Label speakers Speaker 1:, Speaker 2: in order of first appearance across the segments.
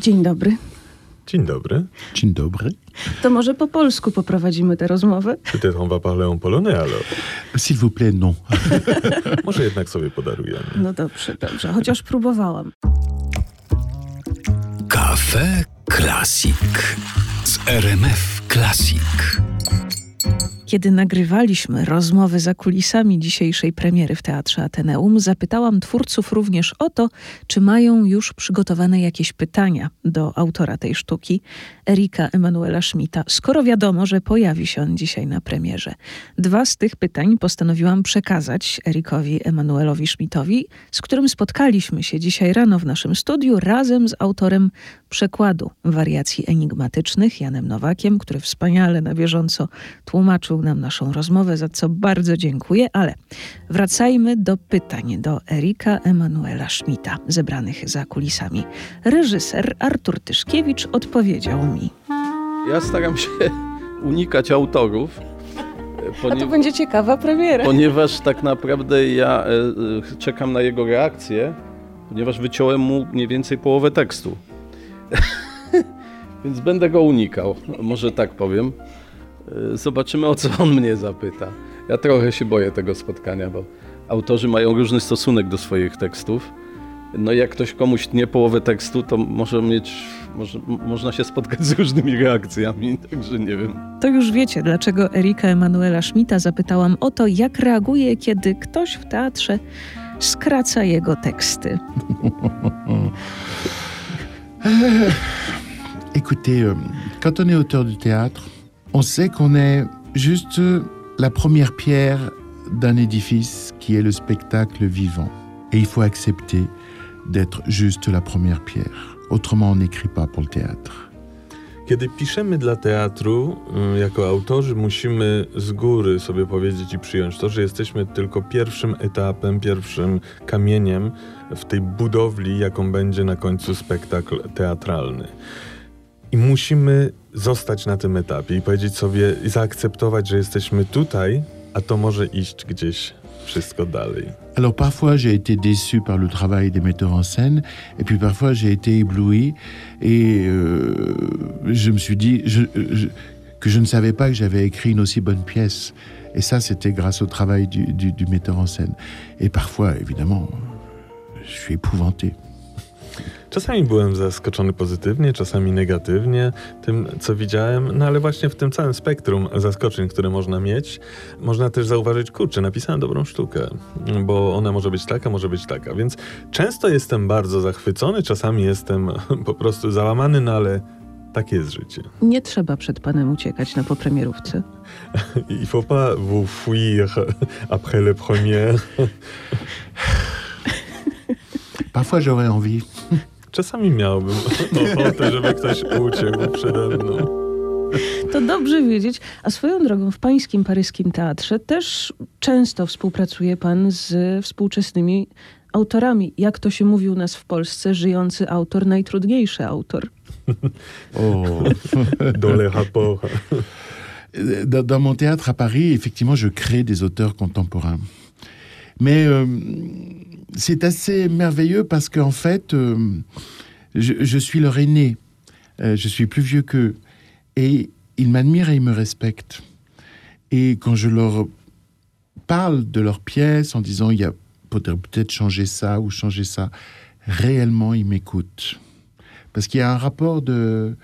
Speaker 1: Dzień dobry.
Speaker 2: Dzień dobry.
Speaker 3: Dzień dobry.
Speaker 1: To może po polsku poprowadzimy tę rozmowę?
Speaker 2: Peut-être on va parler en polonais alors.
Speaker 3: S'il vous plaît, non.
Speaker 2: Może jednak sobie podarujemy.
Speaker 1: No dobrze, dobrze. Chociaż próbowałam.
Speaker 4: Cafe Classic z RMF Classic.
Speaker 1: Kiedy nagrywaliśmy rozmowy za kulisami dzisiejszej premiery w Teatrze Ateneum, zapytałam twórców również o to, czy mają już przygotowane jakieś pytania do autora tej sztuki, Erika Emanuela Schmidta, skoro wiadomo, że pojawi się on dzisiaj na premierze. Dwa z tych pytań postanowiłam przekazać Erikowi Emanuelowi Schmidtowi, z którym spotkaliśmy się dzisiaj rano w naszym studiu razem z autorem przekładu wariacji enigmatycznych, Janem Nowakiem, który wspaniale na bieżąco tłumaczył nam naszą rozmowę, za co bardzo dziękuję, ale wracajmy do pytań do Erika Emanuela Schmidta, zebranych za kulisami. Reżyser Artur Tyszkiewicz odpowiedział mi.
Speaker 5: Ja staram się unikać autorów,
Speaker 1: A to będzie ciekawa premiera.
Speaker 5: ponieważ tak naprawdę ja e, czekam na jego reakcję, ponieważ wyciąłem mu mniej więcej połowę tekstu. Więc będę go unikał, może tak powiem. E, Zobaczymy, o co on mnie zapyta. Ja trochę się boję tego spotkania, bo autorzy mają różny stosunek do swoich tekstów. No i jak ktoś komuś tnie połowę tekstu, to może mieć, może, można się spotkać z różnymi reakcjami, także nie wiem.
Speaker 1: To już wiecie, dlaczego Erika Emanuela Schmidta zapytałam o to, jak reaguje, kiedy ktoś w teatrze skraca jego teksty.
Speaker 3: Écoutez, euh, quand on est auteur du théâtre, on sait qu'on est juste la première pierre d'un édifice qui est le spectacle vivant. Et il faut accepter d'être juste la première pierre. Autrement, on n'écrit pas pour le théâtre.
Speaker 2: Kiedy piszemy dla teatru, y, jako autorzy musimy z góry sobie powiedzieć i przyjąć to, że jesteśmy tylko pierwszym etapem, pierwszym kamieniem w tej budowli, jaką będzie na końcu spektakl teatralny. I musimy zostać na tym etapie i powiedzieć sobie, i zaakceptować, że jesteśmy tutaj, a to może iść gdzieś wszystko dalej.
Speaker 3: Alors parfois j'ai été déçu par le travail des metteurs en scène, et puis parfois j'ai été ébloui, et euh, je me suis dit que je ne savais pas que j'avais écrit une aussi bonne pièce. Et ça, c'était grâce au travail du- du metteur en scène. Et parfois, évidemment, je suis épouvanté.
Speaker 2: Czasami byłem zaskoczony pozytywnie, czasami negatywnie tym, co widziałem, no ale właśnie w tym całym spektrum zaskoczeń, które można mieć, można też zauważyć, kurczę, napisałem dobrą sztukę, bo ona może być taka, może być taka. Więc często jestem bardzo zachwycony, czasami jestem po prostu załamany, no ale takie jest życie.
Speaker 1: Nie trzeba przed panem uciekać na popremierówce.
Speaker 2: Il faut pas vous fuir après le premier.
Speaker 3: Parfois, j'aurais envie.
Speaker 2: Czasami miałbym ochotę, żeby ktoś uciekł przede mną.
Speaker 1: To dobrze wiedzieć. A swoją drogą w pańskim paryskim teatrze też często współpracuje pan z współczesnymi autorami. Jak to się mówi u nas w Polsce, żyjący autor, najtrudniejszy autor.
Speaker 3: Oh.
Speaker 2: Do le rapport.
Speaker 3: Dans, dans mon théâtre à Paris, effectivement, je crée des auteurs contemporains. Mais euh, c'est assez merveilleux parce qu'en fait, euh, je, suis leur aîné. Euh, je suis plus vieux qu'eux. Et ils m'admirent et ils me respectent. Et quand je leur parle de leur pièce en disant, il y a peut-être peut-être changer ça ou changer ça, réellement, ils m'écoutent. Parce qu'il y a un rapport de...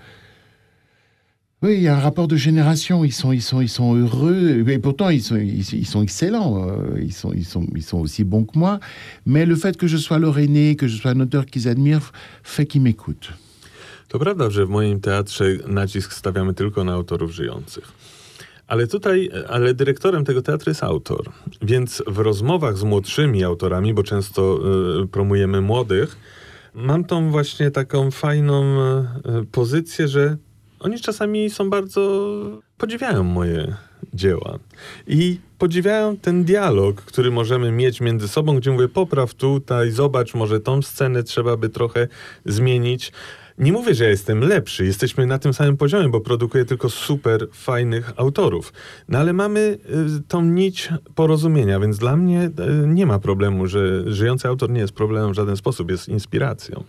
Speaker 3: Oui, il y a un rapport de génération. Ils sont, ils sont, ils sont heureux. Et pourtant, ils sont, ils, ils sont excellents. Euh, Ils sont, ils sont, ils sont aussi bons que moi. Mais le fait que je sois leur aîné, que je sois un auteur qu'ils admirent, fait qu'ils m'écoutent.
Speaker 2: To prawda, że w moim teatrze nacisk stawiamy tylko na autorów żyjących. Ale tutaj, ale dyrektorem tego teatru jest autor. Więc w rozmowach z młodszymi autorami, bo często y, promujemy młodych, mam tą właśnie taką fajną y, pozycję, że oni czasami są bardzo. podziwiają moje dzieła. I podziwiają ten dialog, który możemy mieć między sobą, gdzie mówię, popraw tutaj, zobacz, może tą scenę trzeba by trochę zmienić. Nie mówię, że ja jestem lepszy, jesteśmy na tym samym poziomie, bo produkuję tylko super fajnych autorów. No ale mamy y, tą nić porozumienia, więc dla mnie y, nie ma problemu, że żyjący autor nie jest problemem w żaden sposób, jest inspiracją.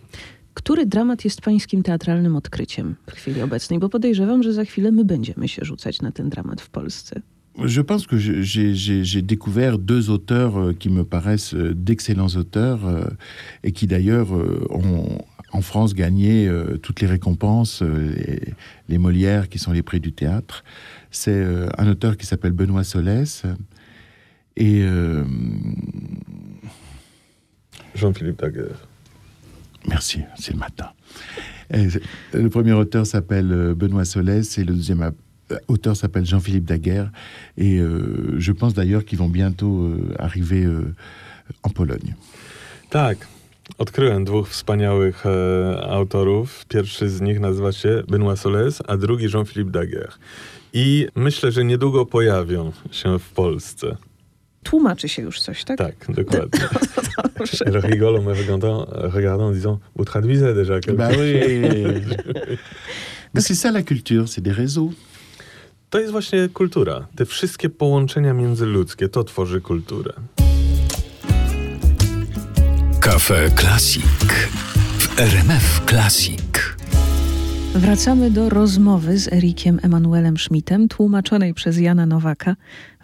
Speaker 1: Który dramat jest pańskim teatralnym odkryciem w chwili obecnej? Bo podejrzewam, że za chwilę my będziemy się rzucać na ten dramat w Polsce.
Speaker 3: Je pense que j'ai découvert deux auteurs euh, qui me paraissent euh, d'excellents auteurs euh, et qui d'ailleurs ont en France gagné toutes les récompenses, les, les, Molières qui sont les prix du théâtre. C'est un auteur qui s'appelle Benoît Solès et
Speaker 2: Jean-Philippe Daguerre.
Speaker 3: Merci, c'est le matin. Le premier auteur s'appelle Benoît Solès et le deuxième auteur s'appelle Jean-Philippe Daguerre et euh, je pense d'ailleurs qu'ils vont bientôt euh, arriver euh, en Pologne.
Speaker 2: Tak. Odkryłem dwóch wspaniałych e, autorów. Pierwszy z nich nazywa się Benoît Solès, a drugi Jean-Philippe Daguerre. I myślę, że niedługo pojawią się w Polsce.
Speaker 1: Tłumaczy się już coś, tak?
Speaker 2: Tak, dokładnie. Le rigolo me regardant, regardant disant, vous traduisez déjà quelque
Speaker 3: bah oui. Mais c'est ça la culture, c'est des réseaux.
Speaker 2: To jest właśnie kultura. Te wszystkie połączenia międzyludzkie to tworzy kulturę.
Speaker 4: Kafe Classic w RMF Classic.
Speaker 1: Wracamy do rozmowy z Erikiem Emanuelem Schmidtem, tłumaczonej przez Jana Nowaka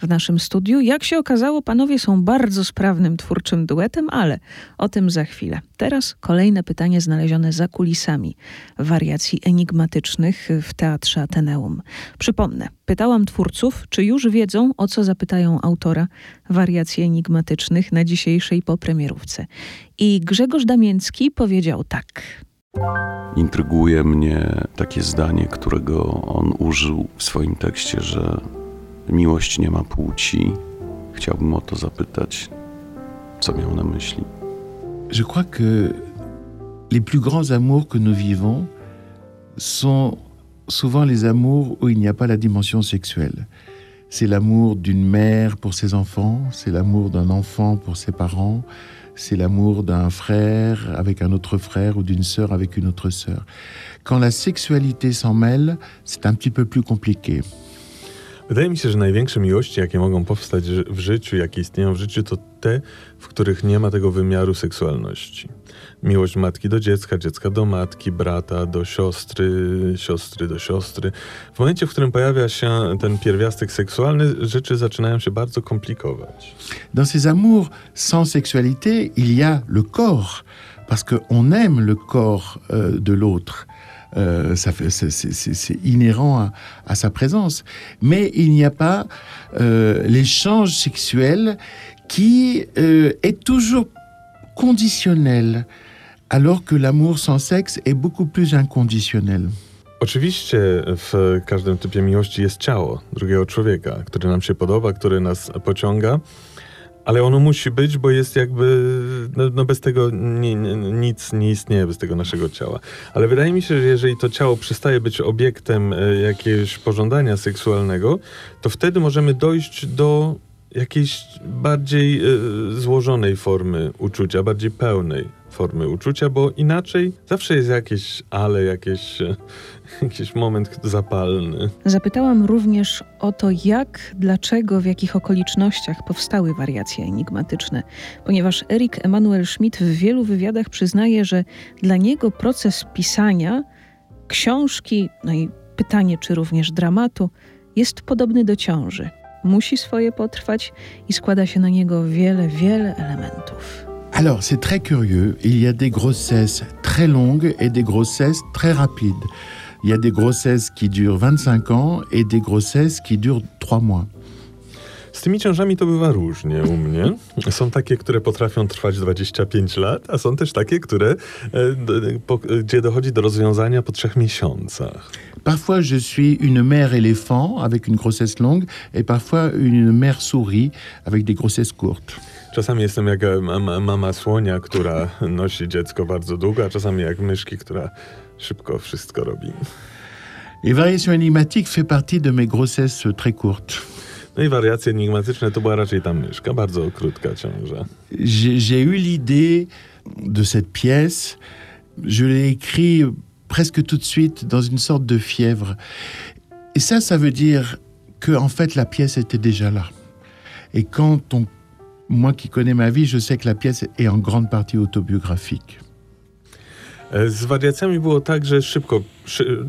Speaker 1: w naszym studiu. Jak się okazało, panowie są bardzo sprawnym twórczym duetem, ale o tym za chwilę. Teraz kolejne pytanie znalezione za kulisami wariacji enigmatycznych w Teatrze Ateneum. Przypomnę, pytałam twórców, czy już wiedzą, o co zapytają autora wariacji enigmatycznych na dzisiejszej popremierówce. I Grzegorz Damięcki powiedział tak.
Speaker 6: Intryguje mnie takie zdanie, którego on użył w swoim tekście, że miłość nie ma płci. Chciałbym o to zapytać, co miał na myśli.
Speaker 3: Je crois que les plus grands amours que nous vivons sont souvent les amours où il n'y a pas la dimension sexuelle. C'est l'amour d'une mère pour ses enfants, c'est l'amour d'un enfant pour ses parents, c'est l'amour d'un frère avec un autre frère ou d'une sœur avec une autre sœur. Quand la sexualité s'en mêle, c'est un petit peu plus compliqué.
Speaker 2: Wydaje mi się, że największe miłości, jakie mogą powstać w życiu, jakie istnieją w życiu, to te, w których nie ma tego wymiaru seksualności. Miłość matki do dziecka, dziecka do matki, brata do siostry, siostry do siostry. W momencie, w którym pojawia się ten pierwiastek seksualny, rzeczy zaczynają się bardzo komplikować.
Speaker 3: Dans ces amours sans sexualité, il y a le corps, parce qu'on aime le corps euh, de l'autre. Euh, c'est inhérent à, à, sa présence. Mais il n'y a pas euh, l'échange sexuel qui euh, est toujours conditionnel, alors que l'amour sans sexe est beaucoup plus inconditionnel.
Speaker 2: Oczywiście w każdym typie miłości jest ciało drugiego człowieka, który nam się podoba, który nas pociąga, ale ono musi być, bo jest jakby, no, no bez tego ni, nic nie istnieje, bez tego naszego ciała. Ale wydaje mi się, że jeżeli to ciało przestaje być obiektem e, jakiegoś pożądania seksualnego, to wtedy możemy dojść do jakiejś bardziej y, złożonej formy uczucia, bardziej pełnej formy uczucia, bo inaczej zawsze jest jakieś ale, jakieś, jakiś moment zapalny.
Speaker 1: Zapytałam również o to, jak, dlaczego, w jakich okolicznościach powstały wariacje enigmatyczne, ponieważ Erik Emanuel Schmidt w wielu wywiadach przyznaje, że dla niego proces pisania książki, no i pytanie, czy również dramatu, jest podobny do ciąży musi swoje potrwać i składa się na niego wiele, wiele elementów.
Speaker 3: Alors, c'est très curieux. Il y a des grossesses très longues et des grossesses très rapides. Il y a des grossesses qui durent 25 ans et des grossesses qui durent 3 mois.
Speaker 2: Z tymi ciążami to bywa różnie u mnie. Są takie, które potrafią trwać 25 lat, a są też takie, które, e, po, gdzie dochodzi do rozwiązania po trzech miesiącach.
Speaker 3: Parfois, je suis une mère éléphant avec une grossesse longue et parfois une mère souris avec des grossesses courtes.
Speaker 2: Czasami jestem jak e, mama słonia, która nosi dziecko bardzo długo, a czasami jak myszki, która szybko wszystko robi.
Speaker 3: Et variation énigmatique fait partie de mes grossesses très courtes.
Speaker 2: No i wariacje enigmatyczne to była raczej ta myszka, bardzo krótka ciąża.
Speaker 3: J'ai eu l'idée de cette pièce, je l'ai écrit presque tout de suite dans une sorte de fièvre. Et ça, ça veut dire que en fait la pièce était déjà là. Et quand on, moi qui connais ma vie, je sais que la pièce est en grande partie autobiographique.
Speaker 2: E, z wariacjami było tak, że szybko szy,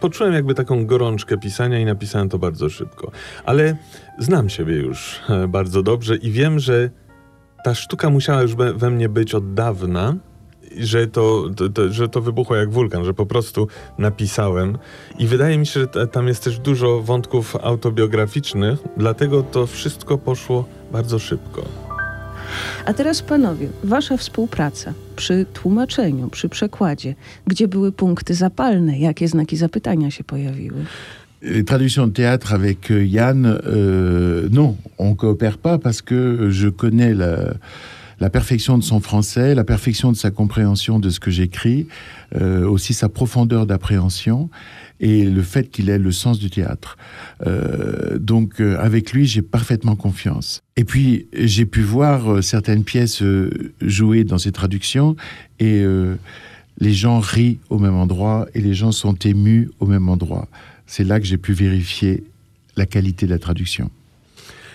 Speaker 2: poczułem jakby taką gorączkę pisania i napisałem to bardzo szybko. Ale znam siebie już e, bardzo dobrze i wiem, że ta sztuka musiała już we mnie być od dawna, że to, to, to, że to wybuchło jak wulkan, że po prostu napisałem. I wydaje mi się, że tam jest też dużo wątków autobiograficznych, dlatego to wszystko poszło bardzo szybko.
Speaker 1: A teraz panowie, wasza współpraca przy tłumaczeniu, przy przekładzie, gdzie były punkty zapalne, jakie znaki zapytania się pojawiły?
Speaker 3: Traduction de théâtre avec euh, Yann, euh, non, on coopère pas parce que je connais la, la, perfection de son français, la perfection de sa compréhension de ce que j'écris, euh, aussi sa profondeur d'appréhension et le fait qu'il ait le sens du théâtre. Euh, donc euh, avec lui, j'ai parfaitement confiance. Et puis j'ai pu voir certaines pièces jouées dans ses traductions et les gens rient au même endroit et les gens sont émus au même endroit. C'est là que j'ai pu vérifier la qualité de la traduction.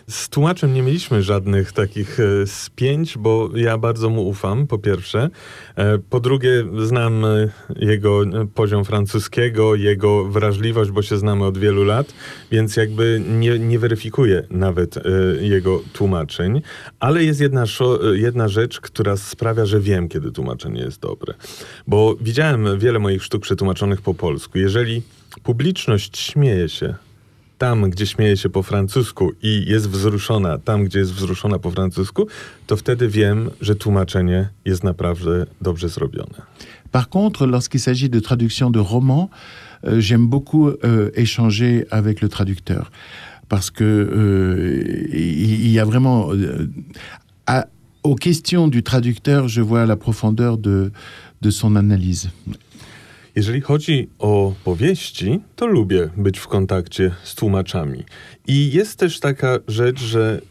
Speaker 2: Z tłumaczem nie mieliśmy żadnych takich e, spięć, bo ja bardzo mu ufam, po pierwsze. E, po drugie, znam e, jego poziom francuskiego, jego wrażliwość, bo się znamy od wielu lat, więc jakby nie, nie weryfikuję nawet jego tłumaczeń. Ale jest jedna, jedna rzecz, która sprawia, że wiem, kiedy tłumaczenie jest dobre. Bo widziałem wiele moich sztuk przetłumaczonych po polsku. Jeżeli publiczność śmieje się tam, gdzie śmieje się po francusku i jest wzruszona tam, gdzie jest wzruszona po francusku, to wtedy wiem, że tłumaczenie jest naprawdę dobrze zrobione.
Speaker 3: Par contre, lorsqu'il s'agit de traduction de romans, euh, j'aime beaucoup euh, échanger avec le traducteur parce que euh, il y a vraiment euh, à, aux questions du traducteur, je vois la profondeur de, de son analyse.
Speaker 2: Jeżeli chodzi o powieści, to lubię być w kontakcie z tłumaczami. I jest też taka rzecz, że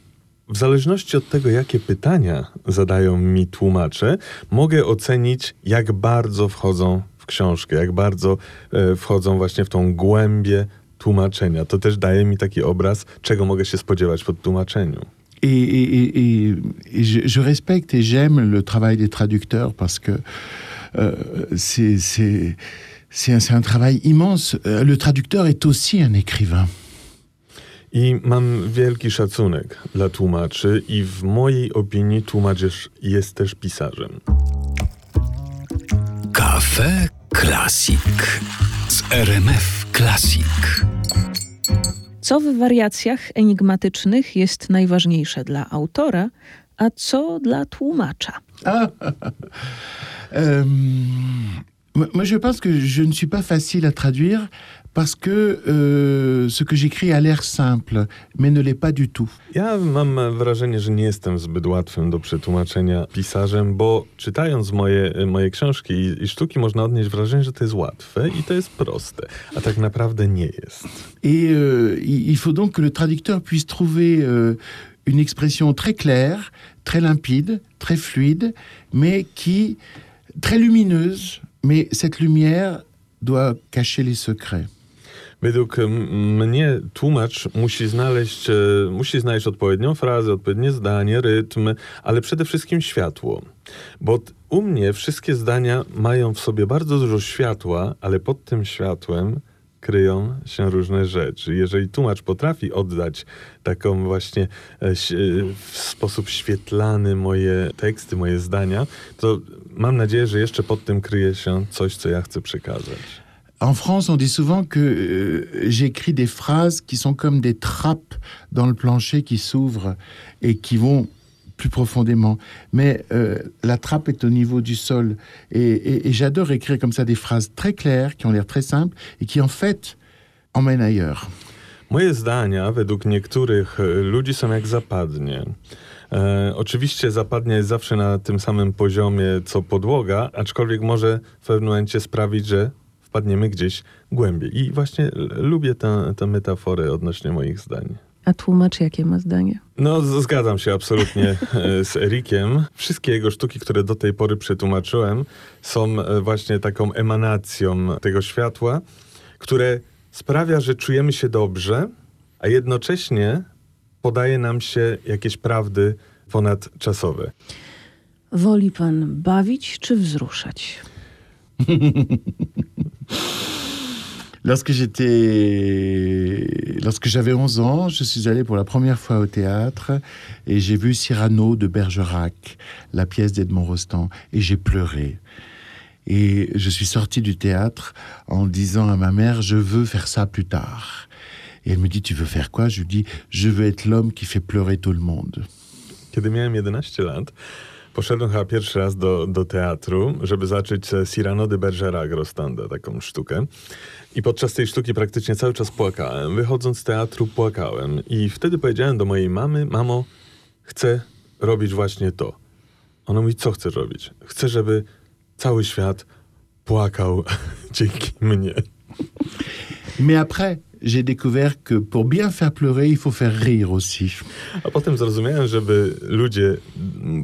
Speaker 2: w zależności od tego, jakie pytania zadają mi tłumacze, mogę ocenić, jak bardzo wchodzą w książkę, jak bardzo e, wchodzą właśnie w tą głębię tłumaczenia. To też daje mi taki obraz, czego mogę się spodziewać po tłumaczeniu.
Speaker 3: Et, et, et, et je, je respecte et j'aime le travail des traducteurs parce que Euh, c'est un, un travail immense. Euh, le traducteur est aussi un écrivain.
Speaker 2: I mam wielki szacunek dla tłumaczy i w mojej opinii tłumacz jest też pisarzem.
Speaker 4: Kafe Klasik z RMF Klasik.
Speaker 1: Co w wariacjach enigmatycznych jest najważniejsze dla autora, a co dla tłumacza?
Speaker 3: Euh, moi, je pense que je ne suis pas facile à traduire parce que euh, ce que j'écris a l'air simple, mais ne l'est pas du tout.
Speaker 2: Ja mam wrażenie, że nie jestem zbyt łatwym do przetłumaczenia pisarzem, bo czytając moje, moje książki i, i sztuki można odnieść wrażenie, że to jest łatwe i to jest proste, a tak naprawdę nie jest.
Speaker 3: Et euh, il faut donc que le traducteur puisse trouver euh, une expression très claire, très limpide, très fluide, mais qui très lumineuse, mais cette lumière doit cacher les secrets.
Speaker 2: Według mnie tłumacz musi znaleźć, e, musi znaleźć odpowiednią frazę, odpowiednie zdanie, rytm, ale przede wszystkim światło. Bo u mnie wszystkie zdania mają w sobie bardzo dużo światła, ale pod tym światłem kryją się różne rzeczy. Jeżeli tłumacz potrafi oddać taką właśnie e, e, w sposób świetlany moje teksty, moje zdania, to mam nadzieję, że jeszcze pod tym kryje się coś, co ja chcę przekazać.
Speaker 3: En France, on dit souvent que euh, j'écris des phrases qui sont comme des trappes dans le plancher qui s'ouvrent et qui vont plus profondément. Mais euh, la trappe est au niveau du sol. Et, et, et j'adore écrire comme ça des phrases très claires, qui ont l'air très simples et qui en fait emmènent ailleurs.
Speaker 2: Moje zdania według niektórych e, ludzi są jak zapadnie. E, oczywiście zapadnie jest zawsze na tym samym poziomie co podłoga, aczkolwiek może w pewnym momencie sprawić, że wpadniemy gdzieś głębiej. I właśnie lubię tę, tę metaforę odnośnie moich zdań.
Speaker 1: A tłumacz jakie ma zdanie?
Speaker 2: No, zgadzam się absolutnie e, z Erikiem. Wszystkie jego sztuki, które do tej pory przetłumaczyłem, są e, właśnie taką emanacją tego światła, które sprawia, że czujemy się dobrze, a jednocześnie podaje nam się jakieś prawdy ponadczasowe.
Speaker 1: Woli pan bawić czy wzruszać?
Speaker 3: Lorsque j'étais, lorsque j'avais 11 ans, je suis allé pour la première fois au théâtre et j'ai vu Cyrano de Bergerac, la pièce d'Edmond Rostand, et j'ai pleuré. Et je suis sorti du théâtre en disant à ma mère, je veux faire ça plus tard. Et elle me dit, tu veux faire quoi? Je lui dis, je veux être l'homme qui fait pleurer tout le monde.
Speaker 2: Kiedy miałem 11 lat, poszedłem chyba pierwszy raz do, do teatru, żeby zacząć Cyrano de Bergerac Rostanda, taką sztukę. I podczas tej sztuki praktycznie cały czas płakałem. Wychodząc z teatru płakałem. I wtedy powiedziałem do mojej mamy, mamo, chcę robić właśnie to. Ona mówi, co chcesz robić? Chcę, żeby cały świat płakał dzięki mnie.
Speaker 3: Mais après, j'ai découvert que pour bien faire pleurer, il faut faire rire aussi.
Speaker 2: A potem zrozumiałem, żeby ludzie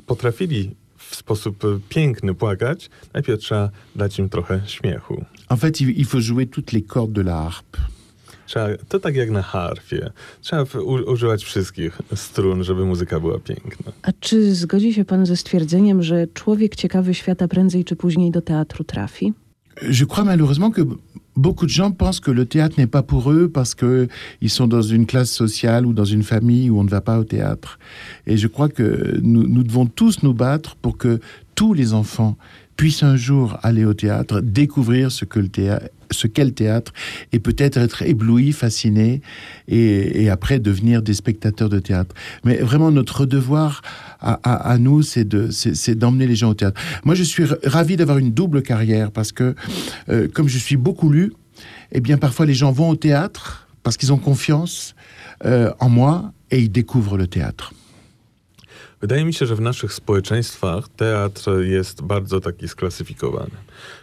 Speaker 2: potrafili w sposób piękny płakać, najpierw trzeba dać im trochę śmiechu.
Speaker 3: En fait, il faut jouer toutes les cordes de la harpe.
Speaker 2: Trzeba, to tak jak na harfie. Trzeba u, używać wszystkich strun, żeby muzyka była piękna.
Speaker 1: A czy zgodzi się pan ze stwierdzeniem, że człowiek ciekawy świata prędzej czy później do teatru trafi?
Speaker 3: Je crois malheureusement que beaucoup de gens pensent que le théâtre n'est pas pour eux parce que ils sont dans une classe sociale ou dans une famille où on ne va pas au théâtre. Et je crois que nous, nous devons tous nous battre pour que tous les enfants puissent un jour aller au théâtre, découvrir ce que le théâtre ce qu'est le théâtre et peut-être être ébloui, fasciné et, après devenir des spectateurs de théâtre. Mais vraiment notre devoir à, nous, c'est de, c'est, c'est d'emmener les gens au théâtre. Moi, je suis ravi d'avoir une double carrière parce que euh, comme je suis beaucoup lu, eh bien parfois les gens vont au théâtre parce qu'ils ont confiance euh, en moi et ils découvrent le théâtre.
Speaker 2: Wydaje mi się, że w naszych społeczeństwach teatr jest bardzo taki sklasyfikowany.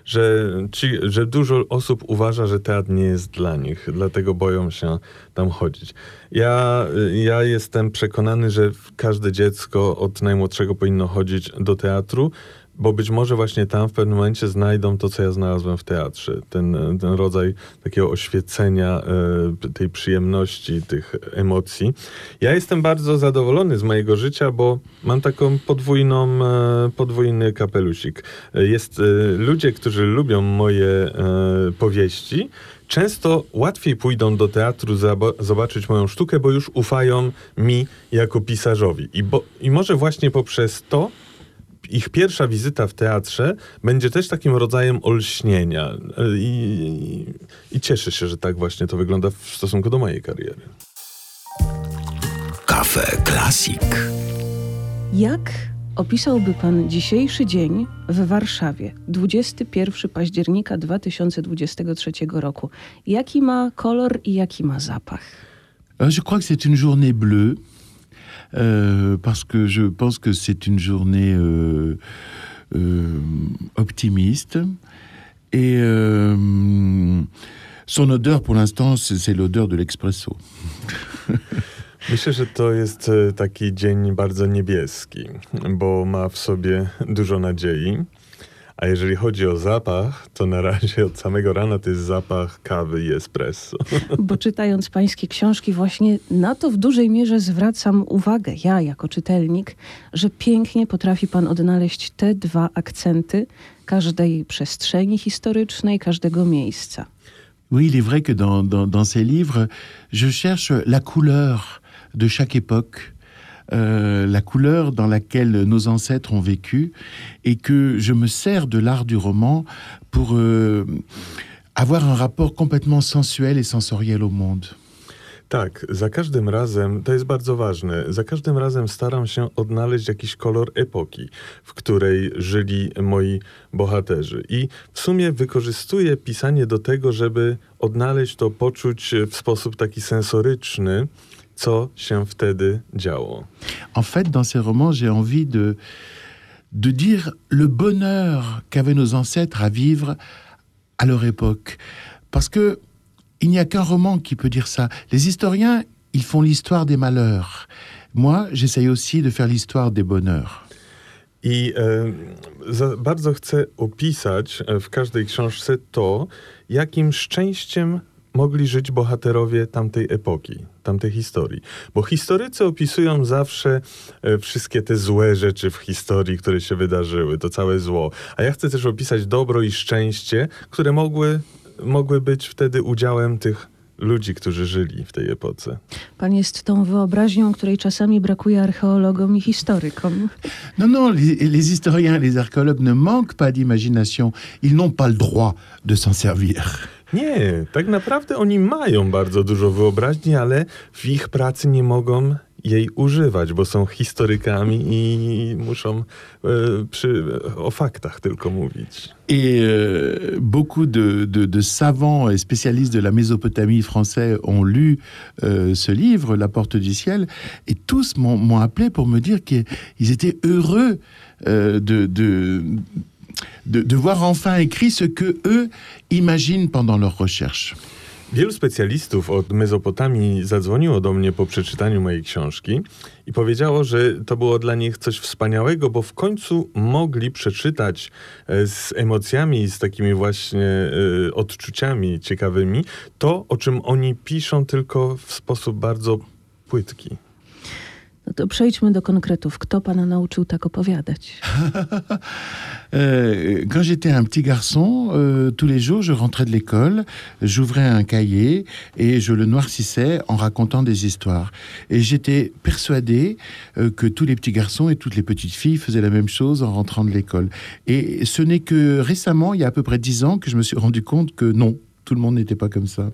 Speaker 2: Że, ci, że dużo osób uważa, że teatr nie jest dla nich, dlatego boją się tam chodzić. Ja, ja jestem przekonany, że każde dziecko od najmłodszego powinno chodzić do teatru, bo być może właśnie tam w pewnym momencie znajdą to, co ja znalazłem w teatrze. Ten, ten rodzaj takiego oświecenia, e, tej przyjemności, tych emocji. Ja jestem bardzo zadowolony z mojego życia, bo mam taką podwójną, e, podwójny kapelusik. E, Jest e, ludzie, którzy lubią moje e, powieści, często łatwiej pójdą do teatru zobaczyć moją sztukę, bo już ufają mi jako pisarzowi. I, bo, I może właśnie poprzez to ich pierwsza wizyta w teatrze będzie też takim rodzajem olśnienia. E, I, i, I cieszę się, że tak właśnie to wygląda w stosunku do mojej kariery.
Speaker 4: Kafe Klasik.
Speaker 1: Jak opisałby pan dzisiejszy dzień w Warszawie, 21 października 2023 roku? Jaki ma kolor i jaki ma zapach?
Speaker 3: Euh, Je crois que c'est une journée bleue, euh, parce que je pense que c'est une journée euh, euh, optimiste. Et son odeur, pour l'instant, c'est c'est l'odeur de l'expresso.
Speaker 2: Myślę, że to jest e, taki dzień bardzo niebieski, bo ma w sobie dużo nadziei. A jeżeli chodzi o zapach, to na razie od samego rana to jest zapach kawy i espresso.
Speaker 1: Bo czytając pańskie książki, właśnie na to w dużej mierze zwracam uwagę, ja jako czytelnik, że pięknie potrafi pan odnaleźć te dwa akcenty każdej przestrzeni historycznej, każdego miejsca.
Speaker 3: Oui, il est vrai que dans, dans, dans ces livres, je cherche la couleur de chaque époque, euh, la couleur dans laquelle nos ancêtres ont vécu, et que je me sers de l'art du roman pour euh, avoir un rapport complètement sensuel et sensoriel au monde.
Speaker 2: Tak, za każdym razem, to jest bardzo ważne, za każdym razem staram się odnaleźć jakiś kolor epoki, w której żyli moi bohaterzy. I w sumie wykorzystuję pisanie do tego, żeby odnaleźć to, poczuć w sposób taki sensoryczny, co się wtedy działo?
Speaker 3: En fait, dans ces romans, j'ai envie de, de dire le bonheur qu'avaient nos ancêtres à vivre à leur époque. Parce que il n'y a qu'un roman qui peut dire ça. Les historiens, ils font l'histoire des malheurs. Moi, j'essaye aussi de faire l'histoire des bonheurs.
Speaker 2: I e, za, bardzo chcę opisać w każdej książce to, jakim szczęściem mogli żyć bohaterowie tamtej epoki, tamtej historii. Bo historycy opisują zawsze e, wszystkie te złe rzeczy w historii, które się wydarzyły, to całe zło. A ja chcę też opisać dobro i szczęście, które mogły, mogły być wtedy udziałem tych ludzi, którzy żyli w tej epoce.
Speaker 1: Pan jest tą wyobraźnią, której czasami brakuje archeologom i historykom.
Speaker 3: Non, non, les, les historiens les archéologues ne manquent pas d'imagination. Ils n'ont pas le droit de s'en servir.
Speaker 2: Nie, tak naprawdę oni mają bardzo dużo wyobraźni, ale w ich pracy nie mogą jej używać, bo są historykami i muszą e, przy, o faktach tylko mówić.
Speaker 3: Et euh, beaucoup de, de- de savants et spécialistes de la Mésopotamie français ont lu euh, ce livre, La Porte du Ciel, et tous m'ont appelé pour me dire qu'ils étaient heureux de, de, de, de voir enfin écrit ce que eux imaginent pendant leurs recherches.
Speaker 2: Wielu specjalistów od Mezopotamii zadzwoniło do mnie po przeczytaniu mojej książki i powiedziało, że to było dla nich coś wspaniałego, bo w końcu mogli przeczytać e, z emocjami z takimi właśnie e, odczuciami ciekawymi to, o czym oni piszą, tylko w sposób bardzo płytki.
Speaker 1: No to przejdźmy do konkretów. Kto pana nauczył tak opowiadać?
Speaker 3: Euh, quand j'étais un petit garçon, euh, tous les jours, je rentrais de l'école, j'ouvrais un cahier et je le noircissais en racontant des histoires. Et j'étais persuadé euh, que tous les petits garçons et toutes les petites filles faisaient la même chose en rentrant de l'école. Et ce n'est que récemment, il y a à peu près dix ans, que je me suis rendu compte que non, tout le monde n'était pas comme ça.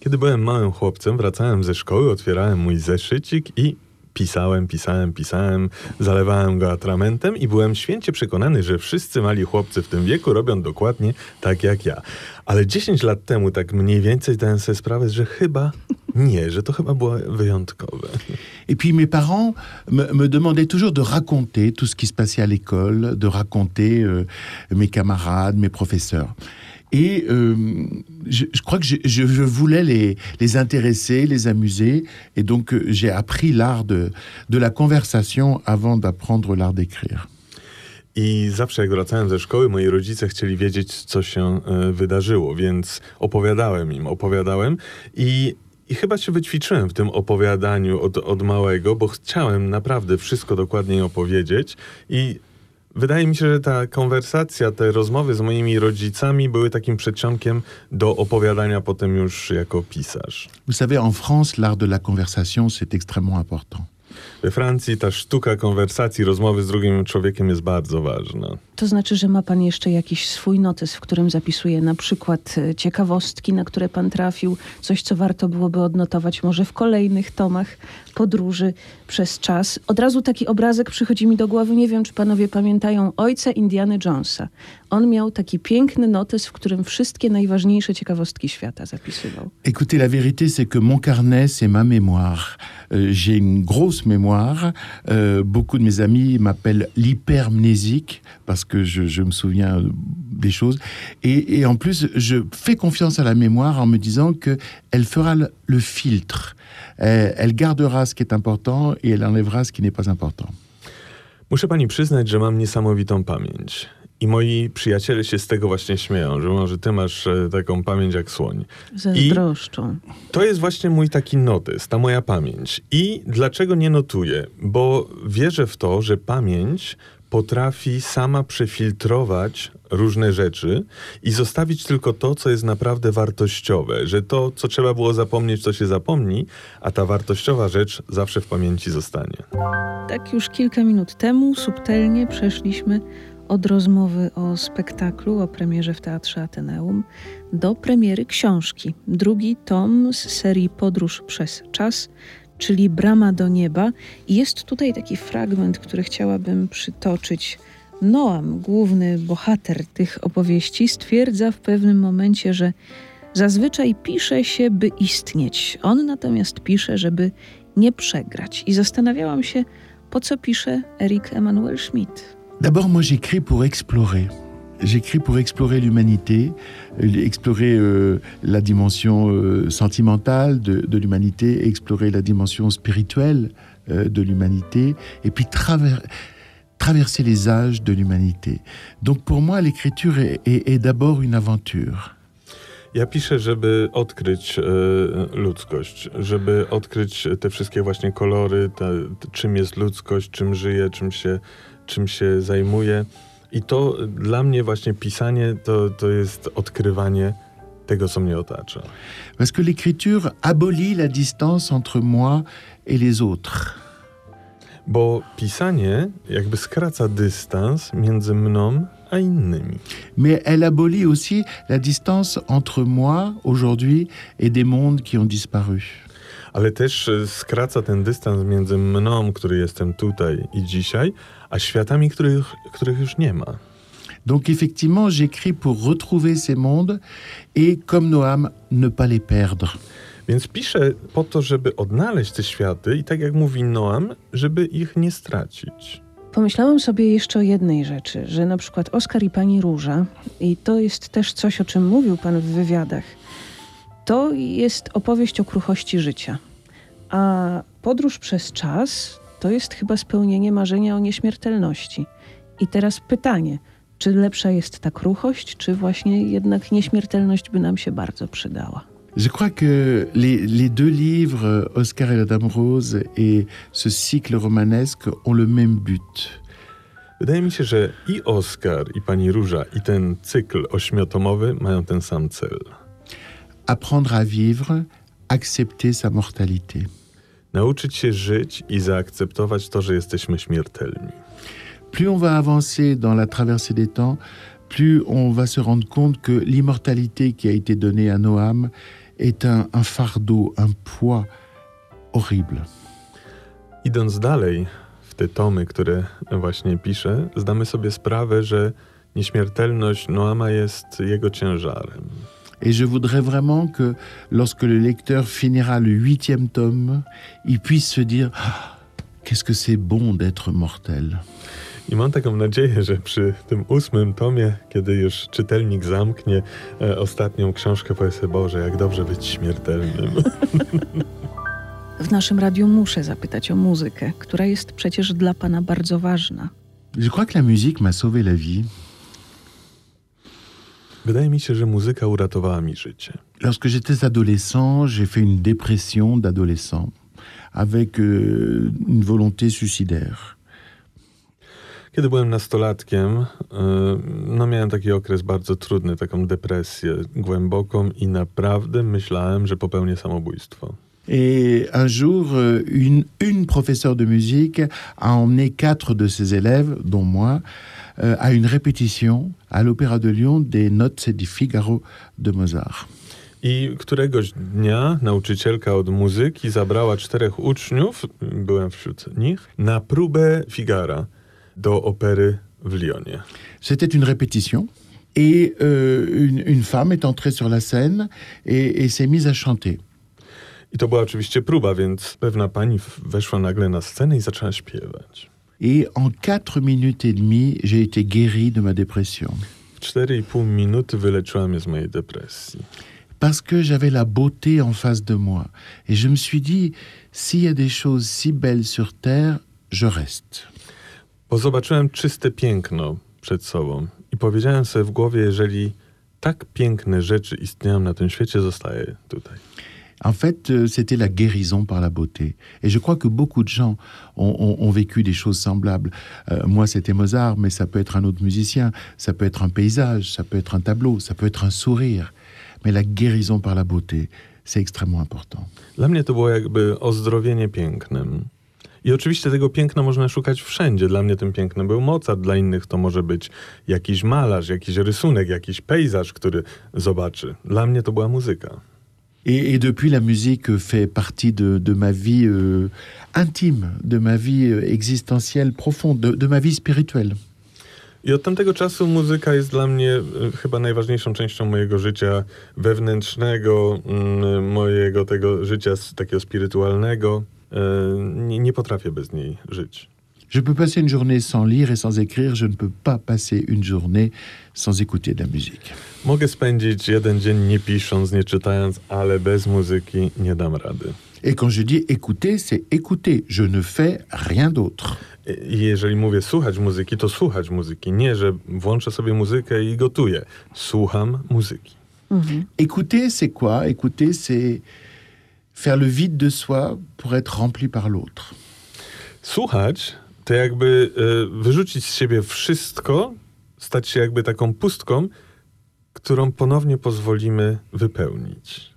Speaker 2: Kiedy byłem małym chłopcem, wracałem ze szkoły, otwierałem mój zeszycik i pisałem, pisałem, pisałem, zalewałem go atramentem i byłem święcie przekonany, że wszyscy mali chłopcy w tym wieku robią dokładnie tak jak ja. Ale 10 lat temu tak mniej więcej zdałem sobie sprawę, że chyba nie, że to chyba było wyjątkowe.
Speaker 3: Et puis mes parents me, me demandaient toujours de raconter tout ce qui se passait à l'école, de raconter euh, mes camarades, mes professeurs. Et euh, je, je crois que je, je- voulais les, les intéresser, les amuser. Et donc euh, j'ai appris l'art de, de la conversation avant d'apprendre l'art d'écrire.
Speaker 2: I zawsze jak wracałem ze szkoły, moi rodzice chcieli wiedzieć, co się e, wydarzyło, więc opowiadałem im, opowiadałem i, i chyba się wyćwiczyłem w tym opowiadaniu od, od małego, bo chciałem naprawdę wszystko dokładnie opowiedzieć i wydaje mi się, że ta konwersacja, te rozmowy z moimi rodzicami były takim przedsionkiem do opowiadania potem już jako pisarz.
Speaker 3: Vous savez, en France, l'art de la conversation, c'est extrêmement important.
Speaker 2: We Francji ta sztuka konwersacji, rozmowy z drugim człowiekiem jest bardzo ważna.
Speaker 1: To znaczy, że ma pan jeszcze jakiś swój notes, w którym zapisuje na przykład e, ciekawostki, na które pan trafił, coś, co warto byłoby odnotować może w kolejnych tomach podróży przez czas. Od razu taki obrazek przychodzi mi do głowy, nie wiem, czy panowie pamiętają ojca Indiana Jonesa. On miał taki piękny notes, w którym wszystkie najważniejsze ciekawostki świata zapisywał.
Speaker 3: Écoutez, la vérité, c'est que mon carnet, c'est ma mémoire. Euh, J'ai une grosse mémoire. Euh, beaucoup de mes amis m'appellent l'hypermnésique parce que je, me souviens des choses. Et, en plus, je fais confiance à la mémoire en me disant que elle fera le, le filtre. Elle, elle gardera ce qui est important et elle enlèvera ce qui n'est pas important.
Speaker 2: Muszę pani przyznać, że mam niesamowitą pamięć. I moi przyjaciele się z tego właśnie śmieją, że może ty masz e, taką pamięć jak słoń.
Speaker 1: Zazdroszczą.
Speaker 2: To jest właśnie mój taki notes, ta moja pamięć. I dlaczego nie notuję? Bo wierzę w to, że pamięć potrafi sama przefiltrować różne rzeczy i zostawić tylko to, co jest naprawdę wartościowe. Że to, co trzeba było zapomnieć, to się zapomni, a ta wartościowa rzecz zawsze w pamięci zostanie.
Speaker 1: Tak już kilka minut temu subtelnie przeszliśmy od rozmowy o spektaklu, o premierze w Teatrze Ateneum, do premiery książki. Drugi tom z serii Podróż przez czas, czyli Brama do nieba. Jest tutaj taki fragment, który chciałabym przytoczyć. Noam, główny bohater tych opowieści, stwierdza w pewnym momencie, że zazwyczaj pisze się, by istnieć. On natomiast pisze, żeby nie przegrać. I zastanawiałam się, po co pisze Eric Emanuel Schmidt.
Speaker 3: D'abord, moi, j'écris pour explorer. J'écris pour explorer l'humanité, euh, explorer euh, la dimension euh, sentimentale de, l'humanité, explorer la dimension spirituelle de l'humanité, et puis traver- traverser les âges de l'humanité. Donc pour moi, l'écriture est, d'abord une aventure.
Speaker 2: E, czym się zajmuje. I to dla mnie właśnie pisanie to, to jest odkrywanie tego, co mnie otacza.
Speaker 3: Parce que l'écriture abolit la distance entre moi et les autres.
Speaker 2: Bo pisanie jakby skraca dystans między mną a innymi.
Speaker 3: Mais elle abolit aussi la distance entre moi aujourd'hui et des mondes qui ont disparu.
Speaker 2: Ale też e, skraca ten dystans między mną, który jestem tutaj i dzisiaj, a światami, których, których już nie ma.
Speaker 3: Donc effectivement, j'écris pour retrouver ces mondes et, comme Noam, ne pas les perdre.
Speaker 2: Więc piszę po to, żeby odnaleźć te światy i tak jak mówi Noam, żeby ich nie stracić.
Speaker 1: Pomyślałam sobie jeszcze o jednej rzeczy, że na przykład Oskar i pani Róża, i to jest też coś, o czym mówił pan w wywiadach, to jest opowieść o kruchości życia. A podróż przez czas to jest chyba spełnienie marzenia o nieśmiertelności. I teraz pytanie, czy lepsza jest ta kruchość, czy właśnie jednak nieśmiertelność by nam się bardzo przydała?
Speaker 3: Je crois que les, les deux livres, Oscar et la Dame Rose et ce cycle romanesque, ont le même but.
Speaker 2: Wydaje mi się, że i Oskar, i pani Róża, i ten cykl ośmiotomowy mają ten sam cel.
Speaker 3: Apprendre à vivre, accepter sa mortalité.
Speaker 2: Nauczyć się żyć i zaakceptować to, że jesteśmy śmiertelni.
Speaker 3: Plus on va avancer dans la traversée des temps, plus on va se rendre compte que l'immortalité qui a été donnée à Noam est un, un fardeau, un poids horrible.
Speaker 2: Idąc dalej w te tomy, które właśnie piszę, zdamy sobie sprawę, że nieśmiertelność Noama jest jego ciężarem.
Speaker 3: Et je voudrais vraiment que lorsque le lecteur finira le huitième tome, il puisse se dire Ah, Qu'est-ce que c'est bon d'être mortel.
Speaker 2: I mam taką nadzieję, że przy tym ósmym tomie, kiedy już czytelnik zamknie e, ostatnią książkę, powie sobie, Boże, jak dobrze być śmiertelnym.
Speaker 1: W naszym radiu muszę zapytać o muzykę, która jest przecież dla pana bardzo ważna.
Speaker 3: Je crois que la musique m'a sauvé la vie.
Speaker 2: Wydaje mi się, że muzyka uratowała mi życie.
Speaker 3: Lorsque j'étais adolescent, j'ai fait une dépression d'adolescent avec euh, une volonté suicidaire.
Speaker 2: Kiedy byłem nastolatkiem, e, no miałem taki okres bardzo trudny, taką depresję głęboką i naprawdę myślałem, że popełnię samobójstwo.
Speaker 3: Et un jour, euh, une, une professeure de musique a emmené quatre de ses élèves, dont moi, euh, à une répétition à l'Opéra de Lyon des notes du Figaro de Mozart.
Speaker 2: I któregoś dnia nauczycielka od muzyki zabrała czterech uczniów, byłem wśród nich, na próbę Figara do opery w Lyonie.
Speaker 3: C'était une répétition. Et euh, une, une femme est entrée sur la scène et, et s'est mise à chanter.
Speaker 2: I to była oczywiście próba, więc pewna pani weszła nagle na scenę i zaczęła śpiewać.
Speaker 3: Et en quatre minutes et demie, j'ai été guéri de ma dépression.
Speaker 2: W 4,5 minuty wyleczyła mnie z mojej depresji.
Speaker 3: Parce que j'avais la beauté en face de moi. Et je me suis dit, s'il y a des choses si belles sur Terre, je reste.
Speaker 2: Bo zobaczyłem czyste piękno przed sobą i powiedziałem sobie w głowie, jeżeli tak piękne rzeczy istnieją na tym świecie, zostaję tutaj.
Speaker 3: En fait, euh, c'était la guérison par la beauté. Et je crois que beaucoup de gens ont, vécu des choses semblables. Euh, moi, c'était Mozart, mais ça peut être un autre musicien, ça peut être un paysage, ça peut être un tableau, ça peut être un sourire. Mais la guérison par la beauté, c'est extrêmement important.
Speaker 2: Dla mnie to było jakby ozdrowienie pięknem. I oczywiście tego piękna można szukać wszędzie. Dla mnie tym pięknem był Mozart, dla innych to może być jakiś malarz, jakiś rysunek, jakiś pejzaż, który zobaczy. Dla mnie to była muzyka.
Speaker 3: Et, et depuis, la musique fait partie de, de ma vie euh, intime, de ma vie euh, existentielle profonde, de, de ma vie spirituelle.
Speaker 2: I od tamtego czasu muzyka jest dla mnie e, chyba najważniejszą częścią mojego życia wewnętrznego, mm, mojego tego życia takiego spirytualnego. E, Nie, nie potrafię bez niej żyć.
Speaker 3: Je peux passer une journée sans lire et sans écrire, je ne peux pas passer une journée sans écouter de la musique.
Speaker 2: Mogę spędzić jeden dzień nie pisząc, nie czytając, ale bez muzyki nie dam rady.
Speaker 3: Et quand je dis écouter, c'est écouter. Je ne fais rien d'autre.
Speaker 2: I jeżeli mówię słuchać muzyki, to słuchać muzyki. Nie, że włączę sobie muzykę i gotuję. Słucham muzyki.
Speaker 1: Mhm.
Speaker 3: Écouter, c'est quoi? Écouter, c'est faire le vide de soi pour être rempli par l'autre.
Speaker 2: Słuchać to jakby e, wyrzucić z siebie wszystko, stać się jakby taką pustką, którą ponownie pozwolimy wypełnić.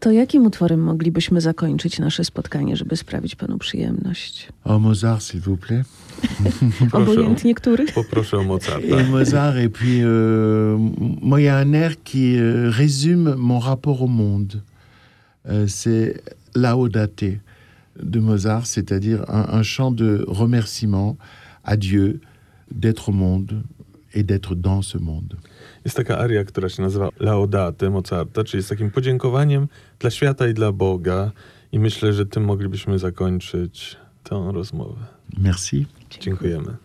Speaker 1: To jakim utworem moglibyśmy zakończyć nasze spotkanie, żeby sprawić panu przyjemność?
Speaker 3: Oh, Mozart, s'il vous plaît.
Speaker 1: Obojętnie który?
Speaker 2: Poproszę o Mozarta.
Speaker 3: Et Mozart, et puis, euh, moi, il y a un air qui euh, résume mon rapport au monde. Euh, c'est Laudate de Mozart, c'est-à-dire un, un chant de remerciement à Dieu d'être au monde et d'être dans ce monde.
Speaker 2: Jest taka aria, która się nazywa Laudate Mozarta, czyli jest takim podziękowaniem dla świata i dla Boga. I myślę, że tym moglibyśmy zakończyć tę rozmowę.
Speaker 3: Merci.
Speaker 2: Dziękujemy.